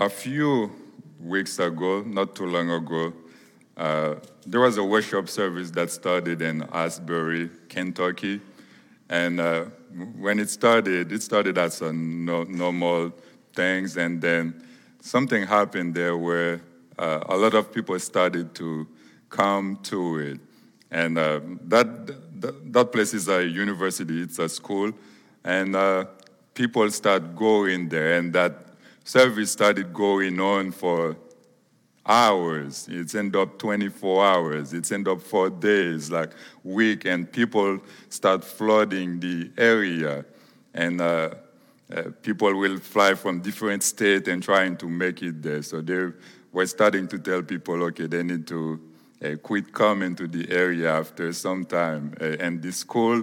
a few weeks ago, not too long ago, uh, there was a worship service that started in Asbury, Kentucky. And uh, when it started, it started as a no, normal things, and then something happened there where uh, a lot of people started to come to it. And uh, that, that, that place is a university, it's a school, and uh, people start going there, and that service started going on for hours. It's end up 24 hours. It's end up four days, like week, and people start flooding the area, and uh, uh, people will fly from different states and trying to make it there. So they were starting to tell people, okay, they need to uh, quit coming to the area after some time. Uh, and the school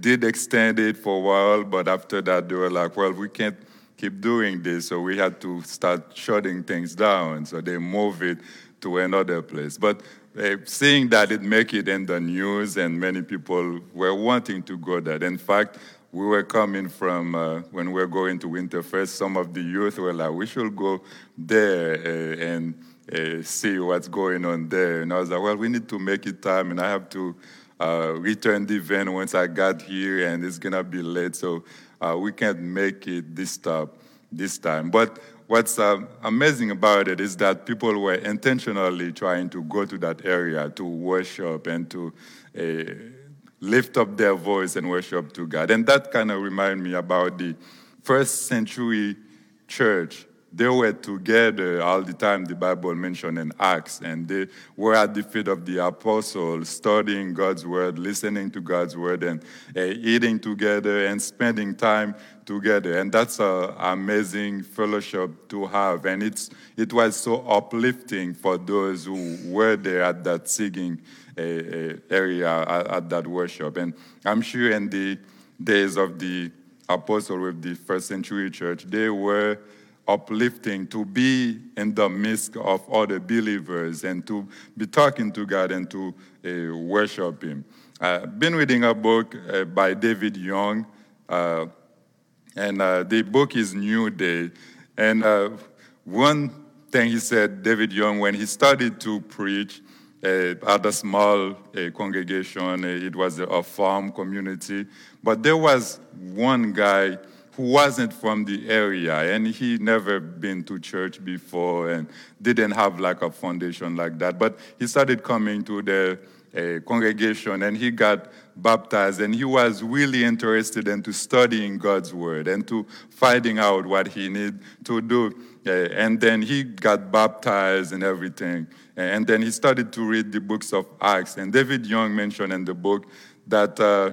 did extend it for a while, but after that they were like, well, we can't keep doing this, so we had to start shutting things down. So they moved it to another place. But uh, seeing that it make it in the news and many people were wanting to go there. In fact, we were coming from uh, when we were going to Winterfest. Some of the youth were like, "We should go there uh, and uh, see what's going on there." And I was like, "Well, we need to make it time, and I have to uh, return the van once I got here, and it's gonna be late, so uh, we can't make it this stop this time." But what's uh, amazing about it is that people were intentionally trying to go to that area to worship and to lift up their voice and worship to God. And that kind of remind me about the first century church. They were together all the time, the Bible mentioned in Acts, and they were at the feet of the apostles, studying God's word, listening to God's word, and uh, eating together and spending time together. And that's an amazing fellowship to have. And it's, it was so uplifting for those who were there at that singing area at, at, that worship. And I'm sure in the days of the apostle with the first century church, they were uplifting to be in the midst of other believers and to be talking to God and to uh, worship Him. I've been reading a book uh, by David Young, uh, and uh, the book is New Day. And uh, one thing he said, David Young, when he started to preach, uh, at a small uh, congregation. Uh, it was a farm community. But there was one guy who wasn't from the area and he never been to church before and didn't have like a foundation like that. But he started coming to the uh, congregation and he got baptized and he was really interested into studying God's word and to finding out what he needed to do. Uh, and then he got baptized and everything. And then he started to read the books of Acts. And David Young mentioned in the book that uh,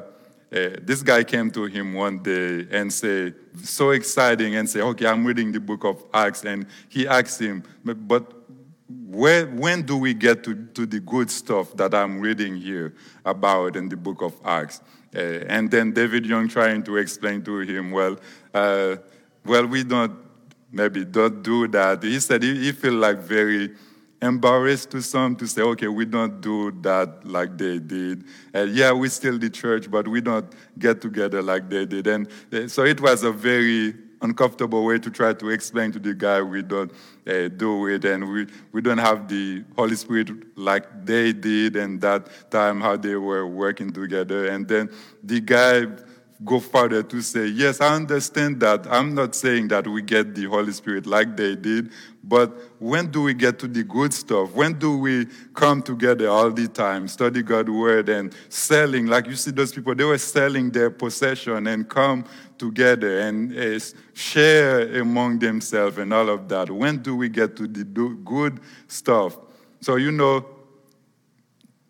uh, this guy came to him one day and said, so exciting, and say, okay, I'm reading the book of Acts. And he asked him, but where, when do we get to, to the good stuff that I'm reading here about in the book of Acts? Uh, and then David Young trying to explain to him, well, uh, well, we don't maybe don't do that. He said he, he feel like very embarrassed to some to say, okay, we don't do that like they did. And yeah, we still the church, but we don't get together like they did. And uh, so it was a very uncomfortable way to try to explain to the guy we don't uh, do it and we, we don't have the Holy Spirit like they did and that time how they were working together. And then the guy go further to say, yes, I understand that. I'm not saying that we get the Holy Spirit like they did, but when do we get to the good stuff? When do we come together all the time, study God's word and selling? Like you see those people, they were selling their possession and come together and uh, share among themselves and all of that. When do we get to the good stuff? So, you know,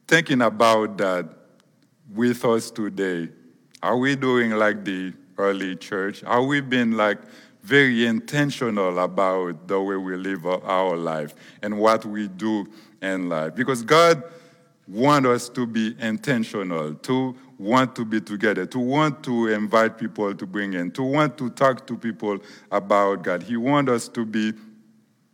thinking about that with us today, are we doing like the early church? Are we being like very intentional about the way we live our life and what we do in life? Because God wants us to be intentional, to want to be together, to want to invite people to bring in, to want to talk to people about God. He wants us to be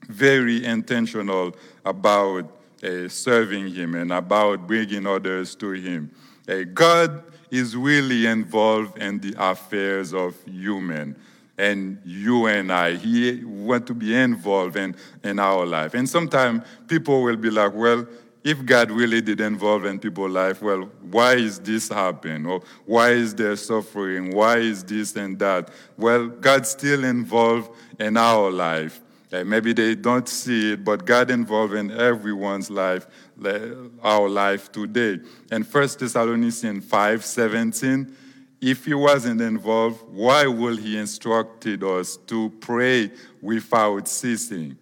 very intentional about uh, serving Him and about bringing others to Him. Uh, God is really involved in the affairs of human. and you and I. He want to be involved in, in our life. And sometimes people will be like, well, if God really did involve in people's life, well, why is this happening? Or why is there suffering? Why is this and that? Well, God's still involved in our life. Maybe they don't see it, but God involved in everyone's life, our life today. And First Thessalonians 5 17, if he wasn't involved, why would he instructed us to pray without ceasing?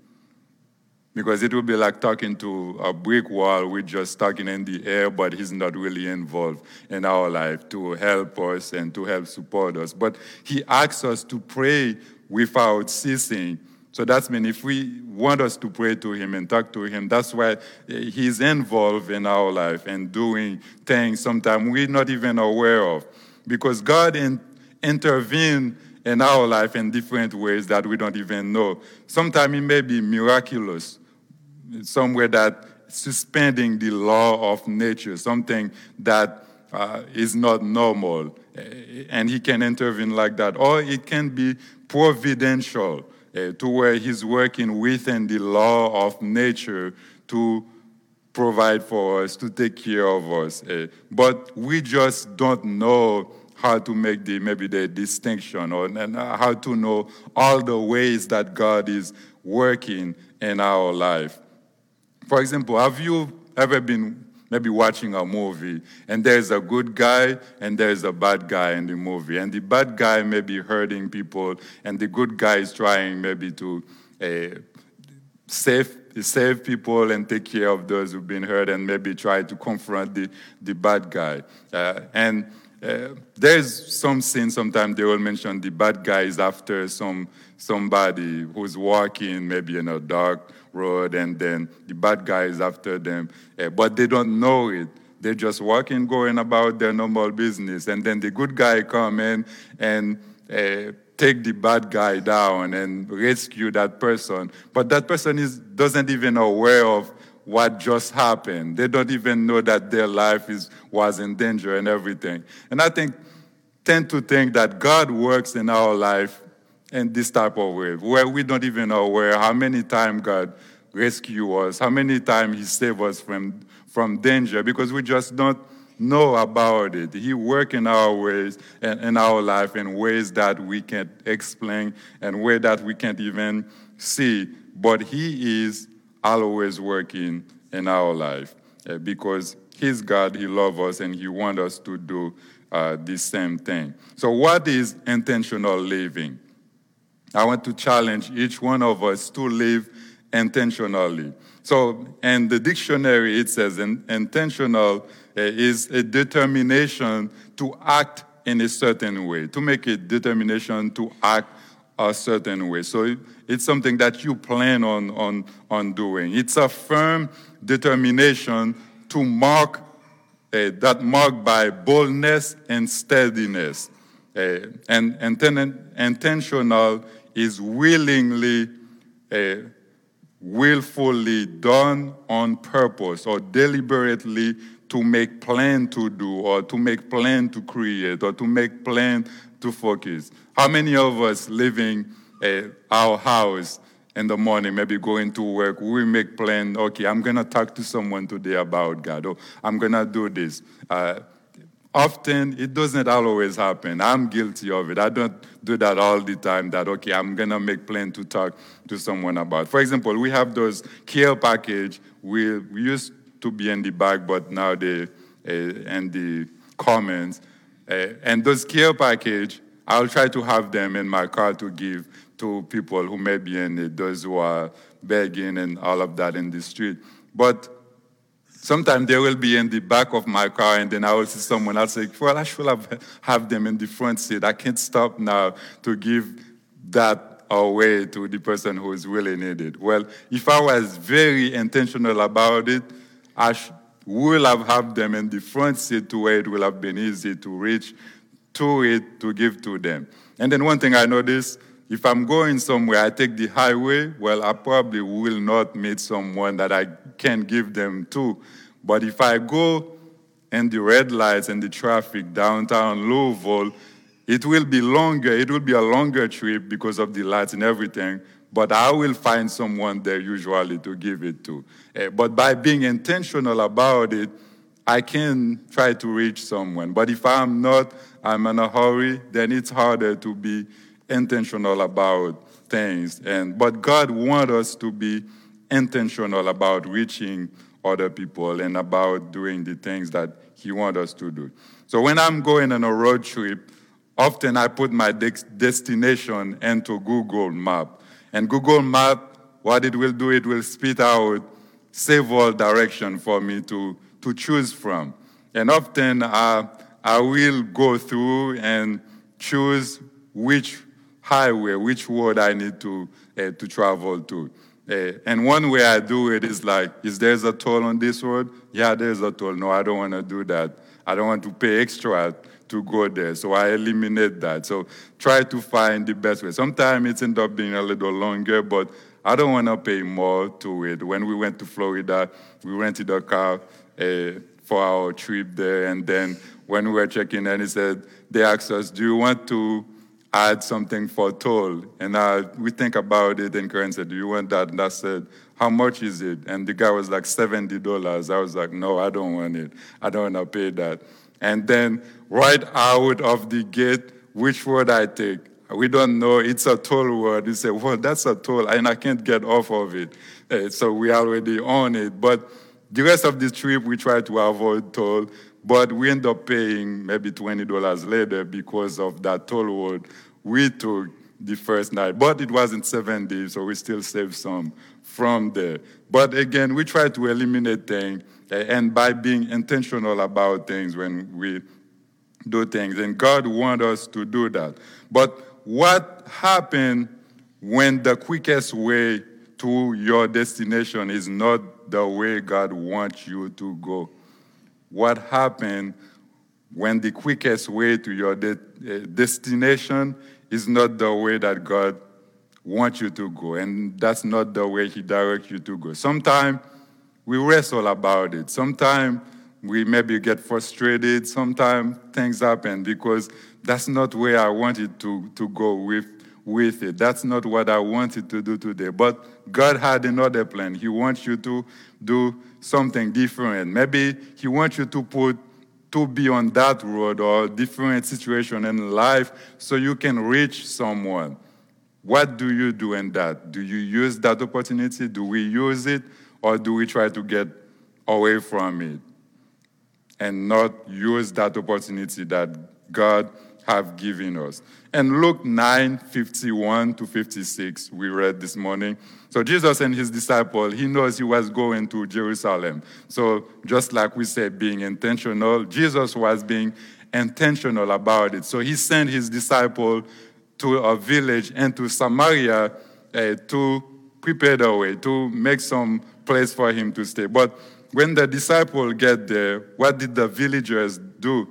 Because it would be like talking to a brick wall, we're just talking in the air, but he's not really involved in our life to help us and to help support us. But he asks us to pray without ceasing. So that's mean if we want us to pray to him and talk to him, that's why he's involved in our life and doing things sometimes we're not even aware of. Because God in, intervened in our life in different ways that we don't even know. Sometimes it may be miraculous, somewhere that suspending the law of nature, something that uh, is not normal, and he can intervene like that. Or it can be providential uh, to where he's working within the law of nature to provide for us, to take care of us. Uh, but we just don't know how to make the maybe the distinction or and how to know all the ways that God is working in our life. For example, have you ever been maybe watching a movie and there's a good guy and there's a bad guy in the movie. And the bad guy may be hurting people and the good guy is trying maybe to uh, save save people and take care of those who've been hurt and maybe try to confront the, the bad guy. Uh, and uh, there's some scene sometimes they will mention the bad guy is after some somebody who's walking maybe in a dark road, and then the bad guy is after them. Uh, but they don't know it. They're just walking, going about their normal business. And then the good guy come in and uh, take the bad guy down and rescue that person. But that person is, doesn't even aware of what just happened. They don't even know that their life is, was in danger and everything. And I think, tend to think that God works in our life in this type of way, where we don't even know where, how many times God rescue us, how many times He saved us from, from danger, because we just don't know about it. He works in our ways and in our life in ways that we can't explain and ways that we can't even see. But He is always working in our life uh, because He's God, He loves us, and He wants us to do uh, the same thing. So, what is intentional living? I want to challenge each one of us to live intentionally. So, in the dictionary, it says intentional uh, is a determination to act in a certain way, to make a determination to act a certain way. So, it's something that you plan on, on, on doing. It's a firm determination to mark, uh, that marked by boldness and steadiness. Uh, and inten- intentional is willingly, uh, willfully done on purpose or deliberately to make plan to do or to make plan to create or to make plan to focus. How many of us living uh, our house in the morning, maybe going to work, we make plan, okay, I'm going to talk to someone today about God, or I'm going to do this. Uh, often it doesn't always happen. I'm guilty of it. I don't do that all the time that, okay, I'm to make plan to talk to someone about. For example, we have those care package. We, we used to be in the back, but now they uh, in the comments. Uh, and those care package, I'll try to have them in my car to give to people who may be in it, those who are begging and all of that in the street. But Sometimes they will be in the back of my car, and then I will see someone. I'll say, "Well, I should have have them in the front seat. I can't stop now to give that away to the person who is really needed." Well, if I was very intentional about it, I sh- will have had them in the front seat to where it will have been easy to reach to it to give to them. And then one thing I noticed if I'm going somewhere, I take the highway, well, I probably will not meet someone that I can give them to. But if I go in the red lights and the traffic downtown Louisville, It will be longer, it will be a longer trip because of the lights and everything, but I will find someone there usually to give it to. Uh, but by being intentional about it, I can try to reach someone. But if I'm not, I'm in a hurry, then it's harder to be intentional about things. And but God wants us to be intentional about reaching other people and about doing the things that He wants us to do. So when I'm going on a road trip, often I put my de- destination into Google Map. And Google Map, what it will do, it will spit out several directions for me to to choose from. And often uh, I will go through and choose which highway, which road I need to, uh, to travel to. Uh, and one way I do it is like, is there a toll on this road? Yeah, there's a toll. No, I don't want to do that. I don't want to pay extra to go there. So I eliminate that. So try to find the best way. Sometimes it ends up being a little longer, but I don't want to pay more to it. When we went to Florida, we rented a car uh, for our trip there. And then when we were checking in, he said, they asked us, do you want to add something for toll? And uh, we think about it, and Karen said, do you want that? And I said, how much is it? And the guy was like, $70. I was like, no, I don't want it. I don't want to pay that. And then right out of the gate, which road I take? We don't know. It's a toll road. He said, well, that's a toll, and I can't get off of it. Uh, so we already own it. But the rest of the trip, we try to avoid toll, but we end up paying maybe $20 later because of that toll road we took the first night. But it wasn't seven days, so we still saved some from there. But again, we try to eliminate things, eh, and by being intentional about things when we do things, and God wants us to do that. But what happened when the quickest way to your destination is not the way God wants you to go. What happened when the quickest way to your de- eh, destination is not the way that God wants you to go, and that's not the way He directs you to go. Sometimes we wrestle about it. Sometimes we maybe get frustrated. Sometimes things happen because that's not where I wanted to, to go with with it. That's not what I wanted to do today. But God had another plan. He wants you to do something different. Maybe He wants you to put to be on that road or different situation in life so you can reach someone. What do you do in that? Do you use that opportunity? Do we use it? Or do we try to get away from it and not use that opportunity that God have given us. And Luke 9 51 to 56, we read this morning. So, Jesus and his disciple, he knows he was going to Jerusalem. So, just like we said, being intentional, Jesus was being intentional about it. So, he sent his disciple to a village and to Samaria uh, to prepare the way, to make some place for him to stay. But when the disciple get there, what did the villagers do?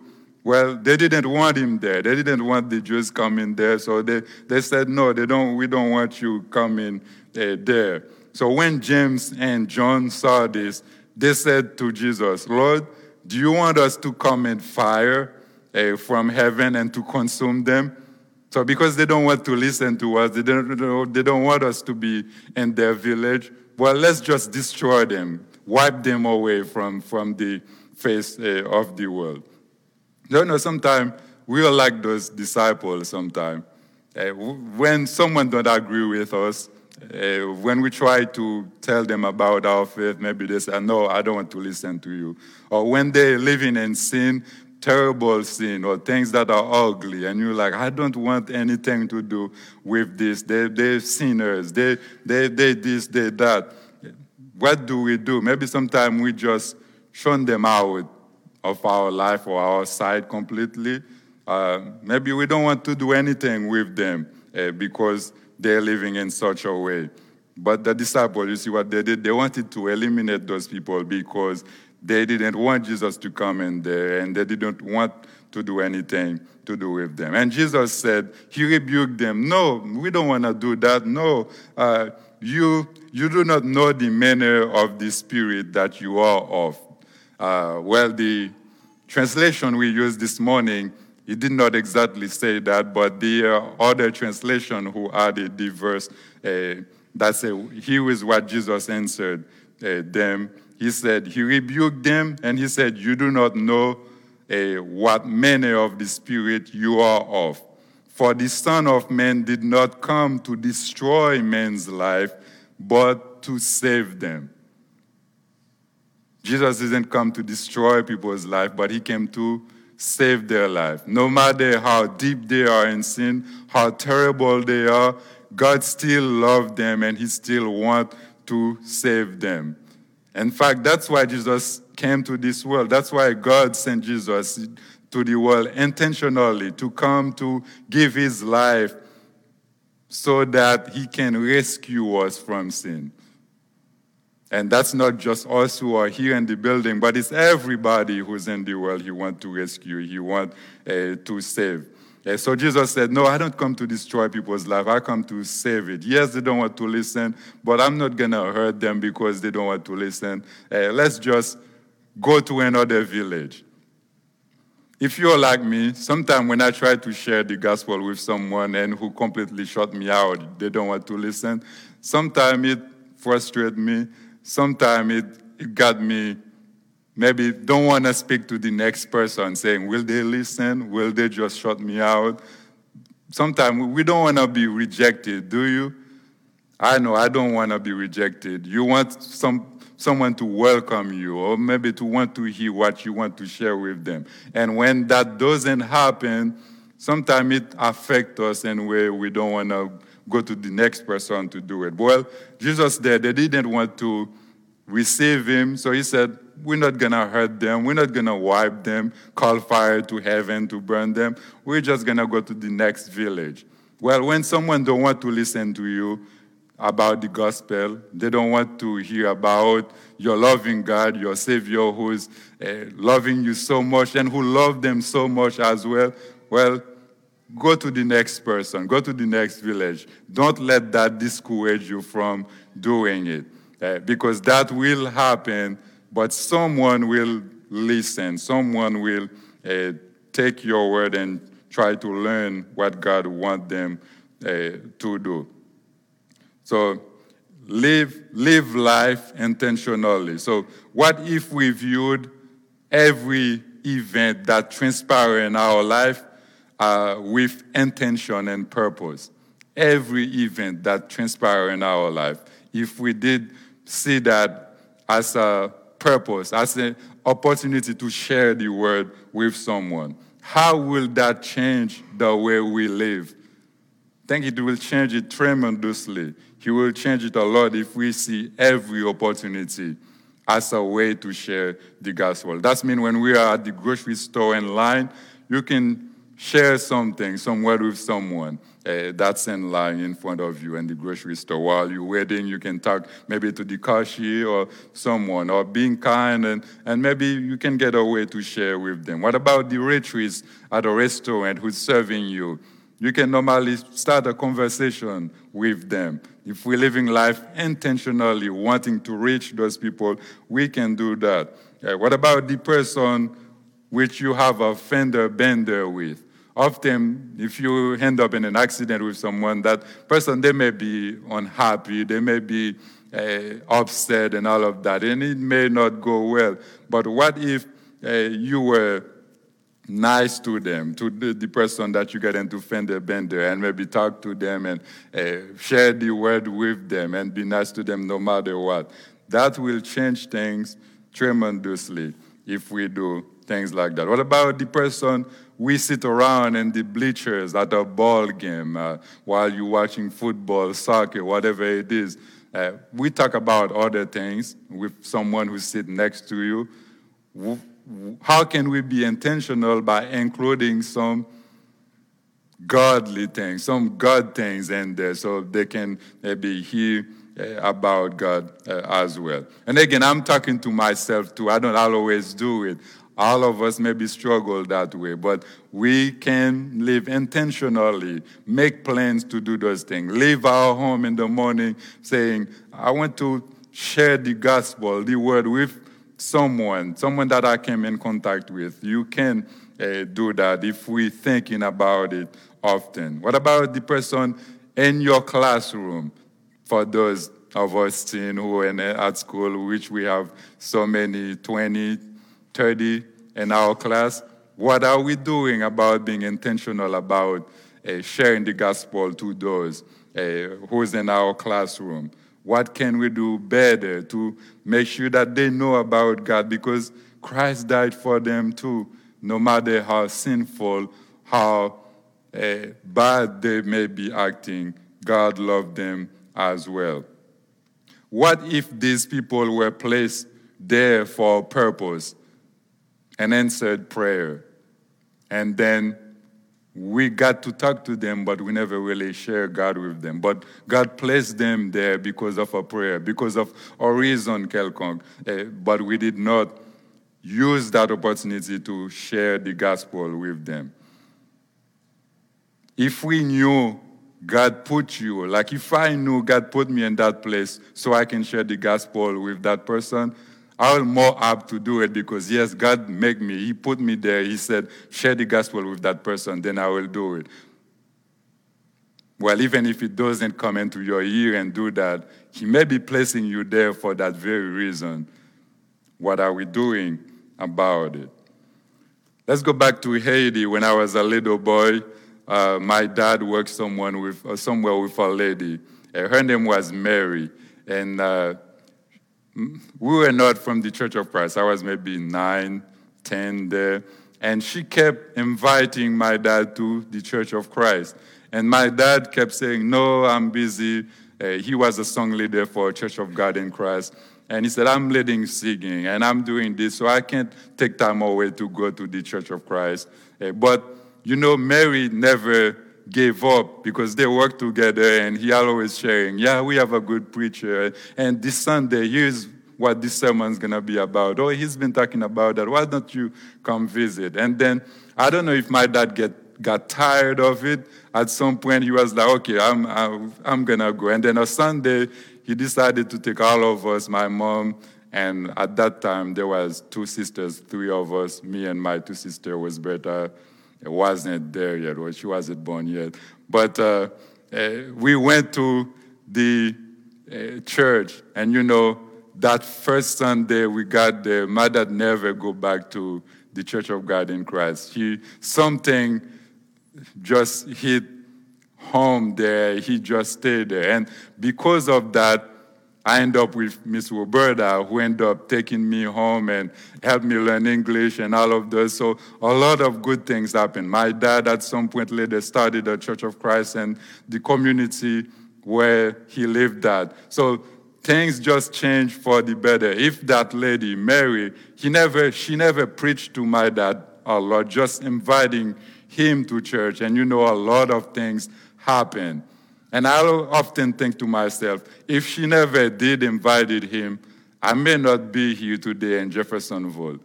Well, they didn't want him there. They didn't want the Jews coming there. So they, they said, no, they don't, we don't want you coming uh, there. So when James and John saw this, they said to Jesus, Lord, do you want us to come in fire uh, from heaven and to consume them? So because they don't want to listen to us, they don't, they don't want us to be in their village, well, let's just destroy them, wipe them away from, from the face uh, of the world. You know, sometimes we are like those disciples sometimes. Uh, when someone don't agree with us, uh, when we try to tell them about our faith, maybe they say, no, I don't want to listen to you. Or when they're living in sin, terrible sin, or things that are ugly, and you're like, I don't want anything to do with this. They, they're sinners. They, they, they this, they that. What do we do? Maybe sometimes we just shun them out of our life or our side completely. Uh, maybe we don't want to do anything with them uh, because they're living in such a way. But the disciples, you see what they did? They wanted to eliminate those people because they didn't want Jesus to come in there and they didn't want to do anything to do with them. And Jesus said, He rebuked them. No, we don't want to do that. No, uh, you, you do not know the manner of the Spirit that you are of. Uh, well, the translation we used this morning it did not exactly say that, but the uh, other translation who added the verse uh, that said, Here is what Jesus answered uh, them. He said, He rebuked them and he said, You do not know uh, what manner of the Spirit you are of. For the Son of Man did not come to destroy man's life, but to save them. Jesus didn't come to destroy people's life, but he came to save their life. No matter how deep they are in sin, how terrible they are, God still loves them and he still wants to save them. In fact, that's why Jesus came to this world. That's why God sent Jesus to the world intentionally to come to give his life so that he can rescue us from sin. And that's not just us who are here in the building, but it's everybody who's in the world he wants to rescue, he wants uh, to save. Uh, so Jesus said, No, I don't come to destroy people's life. I come to save it. Yes, they don't want to listen, but I'm not going to hurt them because they don't want to listen. Uh, let's just go to another village. If you're like me, sometimes when I try to share the gospel with someone and who completely shut me out, they don't want to listen, sometimes it frustrates me. Sometimes it, it got me maybe don't want to speak to the next person saying, will they listen? Will they just shut me out? Sometimes we don't want to be rejected, do you? I know I don't want to be rejected. You want some someone to welcome you or maybe to want to hear what you want to share with them. And when that doesn't happen, sometimes it affects us in a way we don't want to go to the next person to do it. Well, Jesus there, they didn't want to receive him, so he said, we're not to hurt them. We're not to wipe them, call fire to heaven to burn them. We're just to go to the next village. Well, when someone don't want to listen to you, about the gospel. They don't want to hear about your loving God, your Savior who's uh, loving you so much and who loved them so much as well. Well, go to the next person, go to the next village. Don't let that discourage you from doing it uh, because that will happen, but someone will listen, someone will uh, take your word and try to learn what God wants them uh, to do. So live, live life intentionally. So what if we viewed every event that transpires in our life uh, with intention and purpose? Every event that transpires in our life, if we did see that as a purpose, as an opportunity to share the word with someone, how will that change the way we live? I think it will change it tremendously. He will change it a lot if we see every opportunity as a way to share the gospel. That means when we are at the grocery store in line, you can share something, some word with someone uh, that's in line in front of you in the grocery store. While you're waiting, you can talk maybe to the cashier or someone, or being kind, and, and maybe you can get a way to share with them. What about the waitress at a restaurant who's serving you? You can normally start a conversation with them. If we're living life intentionally, wanting to reach those people, we can do that. Uh, what about the person which you have a fender bender with? Often, if you end up in an accident with someone, that person, they may be unhappy, they may be uh, upset and all of that, and it may not go well. But what if uh, you were nice to them, to the, the, person that you get into fender bender, and maybe talk to them and uh, share the word with them and be nice to them no matter what. That will change things tremendously if we do things like that. What about the person we sit around in the bleachers at a ball game uh, while you're watching football, soccer, whatever it is? Uh, we talk about other things with someone who sits next to you how can we be intentional by including some godly things, some God things in there so they can maybe hear uh, about God uh, as well. And again, I'm talking to myself too. I don't always do it. All of us maybe struggle that way, but we can live intentionally, make plans to do those things. Leave our home in the morning saying, I want to share the gospel, the word with someone, someone that I came in contact with. You can uh, do that if we're thinking about it often? What about the person in your classroom? For those of us teen who are in, at school, which we have so many 20, 30 in our class, what are we doing about being intentional about uh, sharing the gospel to those uh, who's in our classroom? What can we do better to make sure that they know about God? Because Christ died for them too, no matter how sinful, how uh, bad they may be acting, God loved them as well. What if these people were placed there for a purpose, an answered prayer, and then we got to talk to them, but we never really share God with them. But God placed them there because of a prayer, because of a reason, quelconque. Uh, but we did not use that opportunity to share the gospel with them. If we knew God put you, like if I knew God put me in that place so I can share the gospel with that person, I'm more apt to do it because, yes, God made me. He put me there. He said, share the gospel with that person, then I will do it. Well, even if it doesn't come into your ear and do that, He may be placing you there for that very reason. What are we doing about it? Let's go back to Haiti. When I was a little boy, uh, my dad worked someone with, uh, somewhere with a lady. Uh, her name was Mary. And uh, we were not from the Church of Christ. I was maybe nine, ten there. And she kept inviting my dad to the Church of Christ. And my dad kept saying, No, I'm busy. Uh, he was a song leader for Church of God in Christ. And he said, I'm leading singing and I'm doing this, so I can't take time away to go to the Church of Christ. Uh, but, you know, Mary never gave up because they worked together and he always sharing, yeah, we have a good preacher. And this Sunday, here's what this sermon's going to be about. Oh, he's been talking about that. Why don't you come visit? And then I don't know if my dad get, got tired of it. At some point, he was like, okay, I'm, I'm, going to go. And then on Sunday, he decided to take all of us, my mom, and at that time, there was two sisters, three of us, me and my two sisters was better wasn't there yet, or she wasn't born yet. But uh, uh, we went to the uh, church, and you know, that first Sunday we got there, dad never go back to the Church of God in Christ. He something just hit home there. He just stayed there, and because of that, I end up with Miss Roberta, who ended up taking me home and helped me learn English and all of those. So a lot of good things happened. My dad, at some point later, started the Church of Christ and the community where he lived at. So things just changed for the better. If that lady, Mary, he never, she never preached to my dad a lot, just inviting him to church. And you know, a lot of things happened. And I often think to myself, if she never did invited him, I may not be here today in Jeffersonville.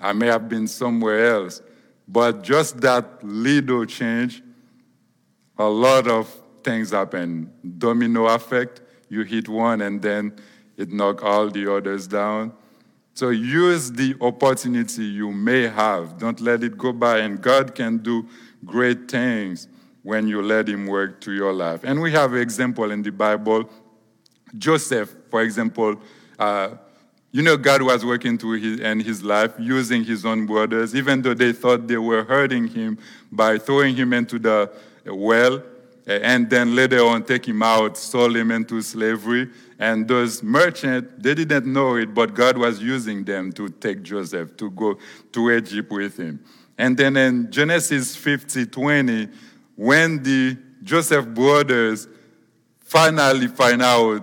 I may have been somewhere else. But just that little change, a lot of things happen. Domino effect, you hit one and then it knocks all the others down. So use the opportunity you may have. Don't let it go by, and God can do great things when you let him work to your life. And we have an example in the Bible. Joseph, for example, uh, you know, God was working through his, in his life using his own brothers, even though they thought they were hurting him by throwing him into the well, and then later on take him out, sold him into slavery. And those merchants, they didn't know it, but God was using them to take Joseph to go to Egypt with him. And then in Genesis 50, 20, when the Joseph brothers finally find out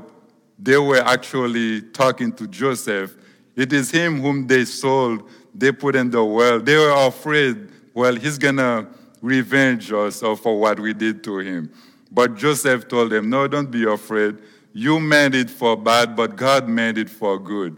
they were actually talking to Joseph, it is him whom they sold, they put in the well. They were afraid, well, he's gonna revenge us for what we did to him. But Joseph told them, No, don't be afraid. You meant it for bad, but God meant it for good.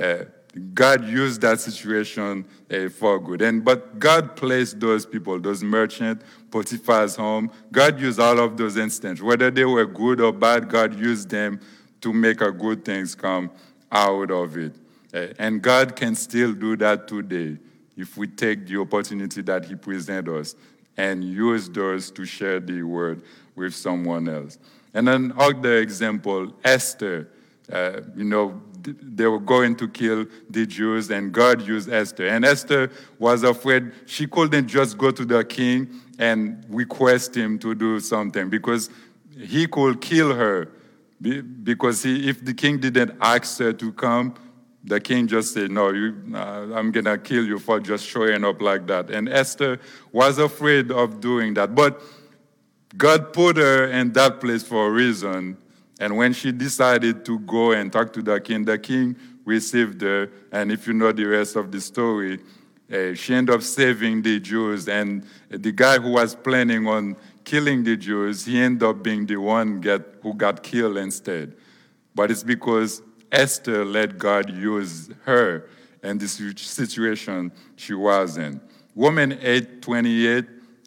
Uh, God used that situation uh, for good. And but God placed those people, those merchants, Potiphar's home. God used all of those instances, whether they were good or bad. God used them to make a good things come out of it. Uh, and God can still do that today. if we take the opportunity that He presents us and use those to share the word with someone else. And then other example, Esther. Uh, you know, they were going to kill the Jews, and God used Esther. And Esther was afraid she couldn't just go to the king and request him to do something because he could kill her. Because he, if the king didn't ask her to come, the king just said, No, you, uh, I'm going to kill you for just showing up like that. And Esther was afraid of doing that. But God put her in that place for a reason. And when she decided to go and talk to the king, the king received her. And if you know the rest of the story, uh, she ended up saving the Jews. And the guy who was planning on killing the Jews, he ended up being the one get, who got killed instead. But it's because Esther let God use her and the situation she was in. Romans 8 28,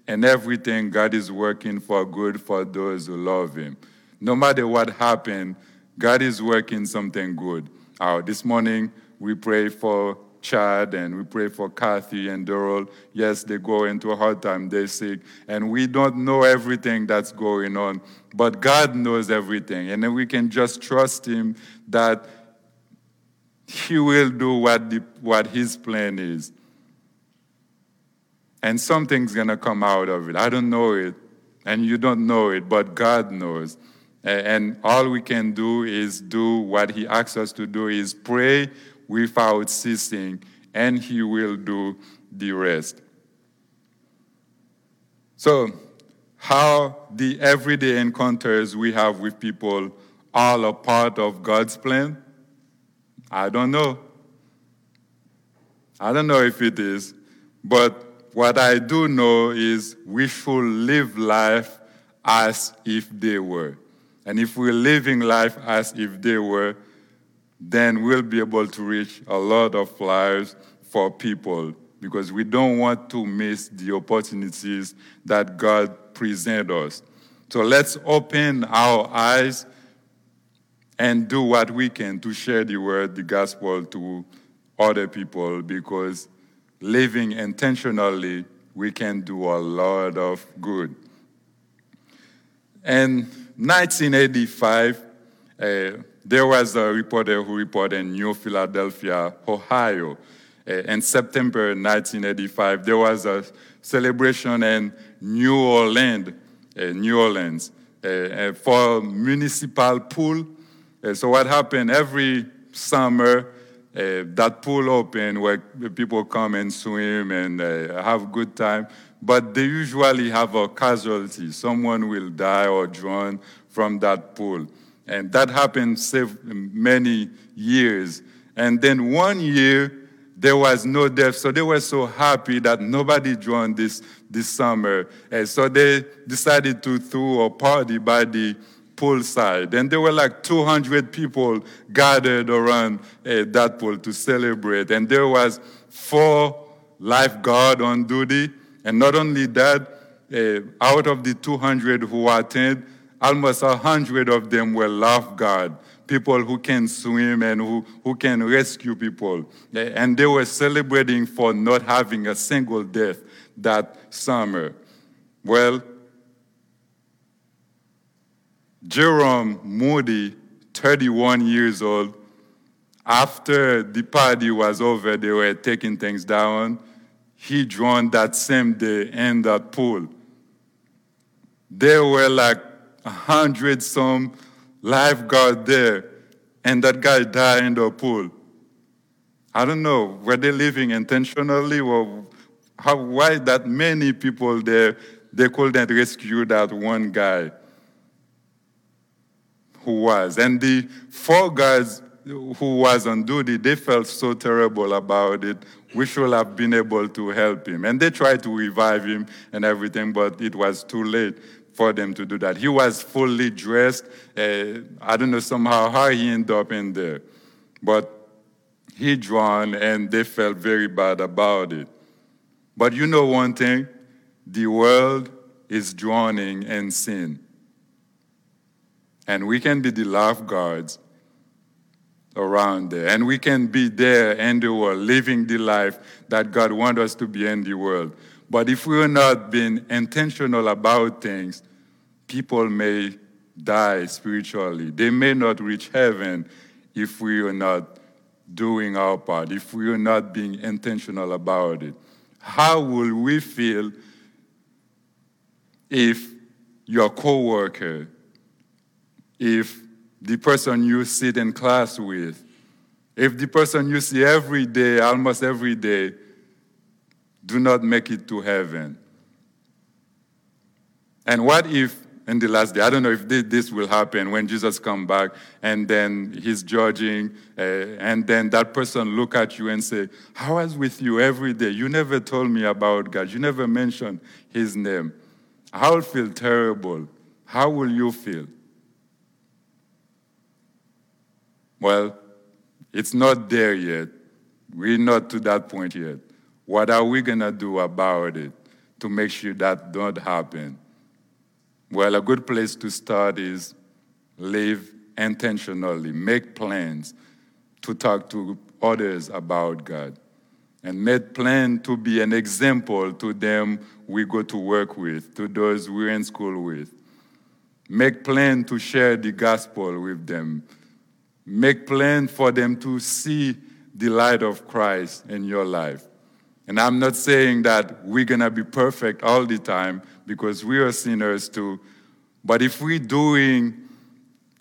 and everything God is working for good for those who love Him. No matter what happened, God is working something good. Uh, this morning, we pray for Chad and we pray for Kathy and Daryl. Yes, they go into a hard time, they're sick, and we don't know everything that's going on, but God knows everything. And then we can just trust Him that He will do what, the, what His plan is. And something's going to come out of it. I don't know it, and you don't know it, but God knows. And all we can do is do what He asks us to do is pray without ceasing, and He will do the rest. So, how the everyday encounters we have with people all a part of God's plan? I don't know. I don't know if it is, but what I do know is we should live life as if they were. And if we're living life as if they were, then we'll be able to reach a lot of lives for people because we don't want to miss the opportunities that God presents us. So let's open our eyes and do what we can to share the word, the gospel to other people because living intentionally, we can do a lot of good. In 1985, uh, there was a reporter who reported in New Philadelphia, Ohio. Uh, in September 1985, there was a celebration in New Orleans, uh, New Orleans, for municipal pool. So what happened every summer? That pool open where people come and swim and have good time, but they usually have a casualty. Someone will die or drown from that pool. And that happened many years. And then one year, there was no death. So they were so happy that nobody drowned this, this summer. And so they decided to throw a party by the poolside. And there were like 200 people gathered around uh, that pool to celebrate. And there was four lifeguard on duty. And not only that, uh, out of the 200 who attended, almost hundred of them were lifeguard, people who can swim and who, who can rescue people. And they were celebrating for not having a single death that summer. Well, Jerome Moody, 31 years old, after the party was over, they were taking things down. He drowned that same day in that pool. There were like a hundred some lifeguard there, and that guy died in the pool. I don't know, were they living intentionally or how, why that many people there, they couldn't rescue that one guy who was. And the four guys who was on duty, they felt so terrible about it. We should have been able to help him. And they tried to revive him and everything, but it was too late for them to do that. He was fully dressed. Uh, I don't know somehow how he ended up in there. But he drowned and they felt very bad about it. But you know one thing? The world is drowning in sin. And we can be the lifeguards around there. And we can be there in the world, living the life that God wants us to be in the world. But if we're not being intentional about things, people may die spiritually. They may not reach heaven if we are not doing our part, if we are not being intentional about it. How will we feel if your coworker, if the person you sit in class with, if the person you see every day, almost every day, do not make it to heaven? And what if in the last day. I don't know if this will happen when Jesus come back and then he's judging, uh, and then that person look at you and say, "How was with you every day? You never told me about God. You never mentioned His name." I'll feel terrible. How will you feel? Well, it's not there yet. We're not to that point yet. What are we gonna do about it to make sure that don't happen? Well, a good place to start is live intentionally, make plans to talk to others about God, and make plan to be an example to them we go to work with, to those we're in school with. Make plan to share the gospel with them. Make plan for them to see the light of Christ in your life. And I'm not saying that we're going to be perfect all the time because we are sinners too. But if we're doing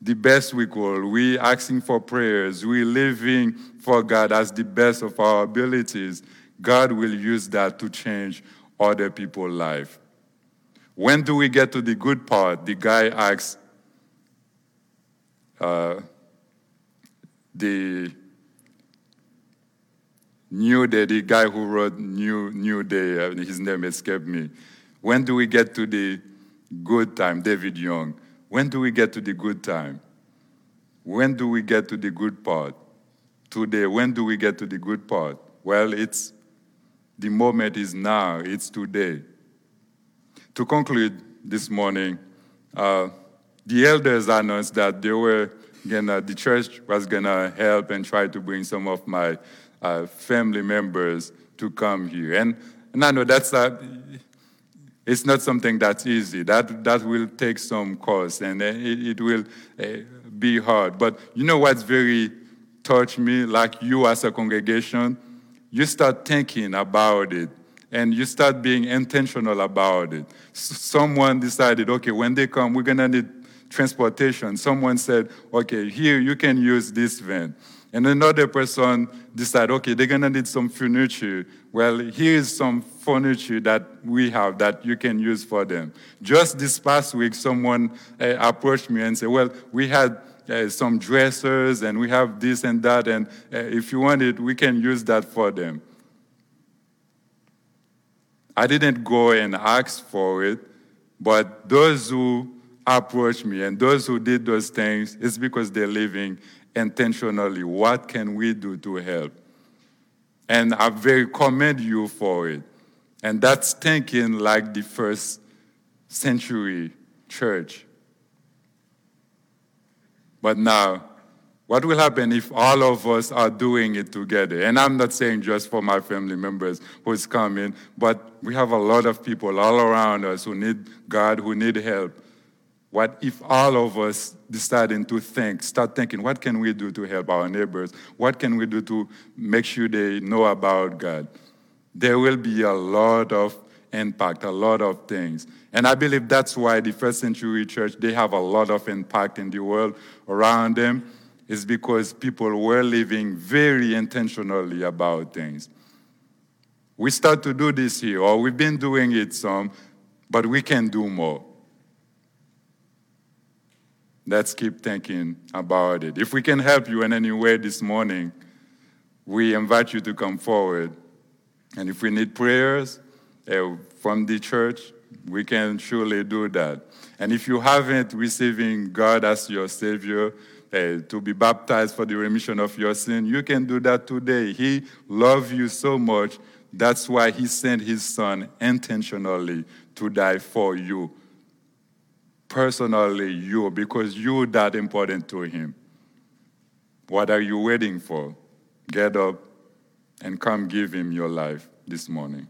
the best we could, we asking for prayers, we living for God as the best of our abilities, God will use that to change other people's life. When do we get to the good part? The guy asks uh, the New Day, the guy who wrote New, New Day, his name escaped me. When do we get to the good time? David Young. When do we get to the good time? When do we get to the good part? Today. When do we get to the good part? Well, it's the moment is now, it's today. To conclude this morning, uh, the elders announced that they were gonna, the church was gonna help and try to bring some of my uh, family members to come here. And, and I know that's a, it's not something that's easy. That, that will take some cost and uh, it, it will uh, be hard. But you know what's very touched me, like you as a congregation? You start thinking about it and you start being intentional about it. someone decided, okay, when they come, we're gonna need transportation. Someone said, okay, here you can use this van. And another person decided, okay, they're gonna need some furniture. Well, here's some furniture that we have that you can use for them. Just this past week, someone uh, approached me and said, well, we had uh, some dressers and we have this and that, and uh, if you want it, we can use that for them. I didn't go and ask for it, but those who approached me and those who did those things, it's because they're living intentionally. What can we do to help? And I very commend you for it. And that's thinking like the first century church. But now, what will happen if all of us are doing it together? And I'm not saying just for my family members who's coming, but we have a lot of people all around us who need God, who need help. What if all of us deciding to think, start thinking, what can we do to help our neighbors? What can we do to make sure they know about God? There will be a lot of impact, a lot of things. And I believe that's why the first century church, they have a lot of impact in the world around them, is because people were living very intentionally about things. We start to do this here, or we've been doing it some, but we can do more. Let's keep thinking about it. If we can help you in any way this morning, we invite you to come forward. And if we need prayers uh, from the church, we can surely do that. And if you haven't receiving God as your Savior, uh, to be baptized for the remission of your sin, you can do that today. He loves you so much. That's why He sent His Son intentionally to die for you personally you because you're that important to him. What are you waiting for? Get up and come give him your life this morning.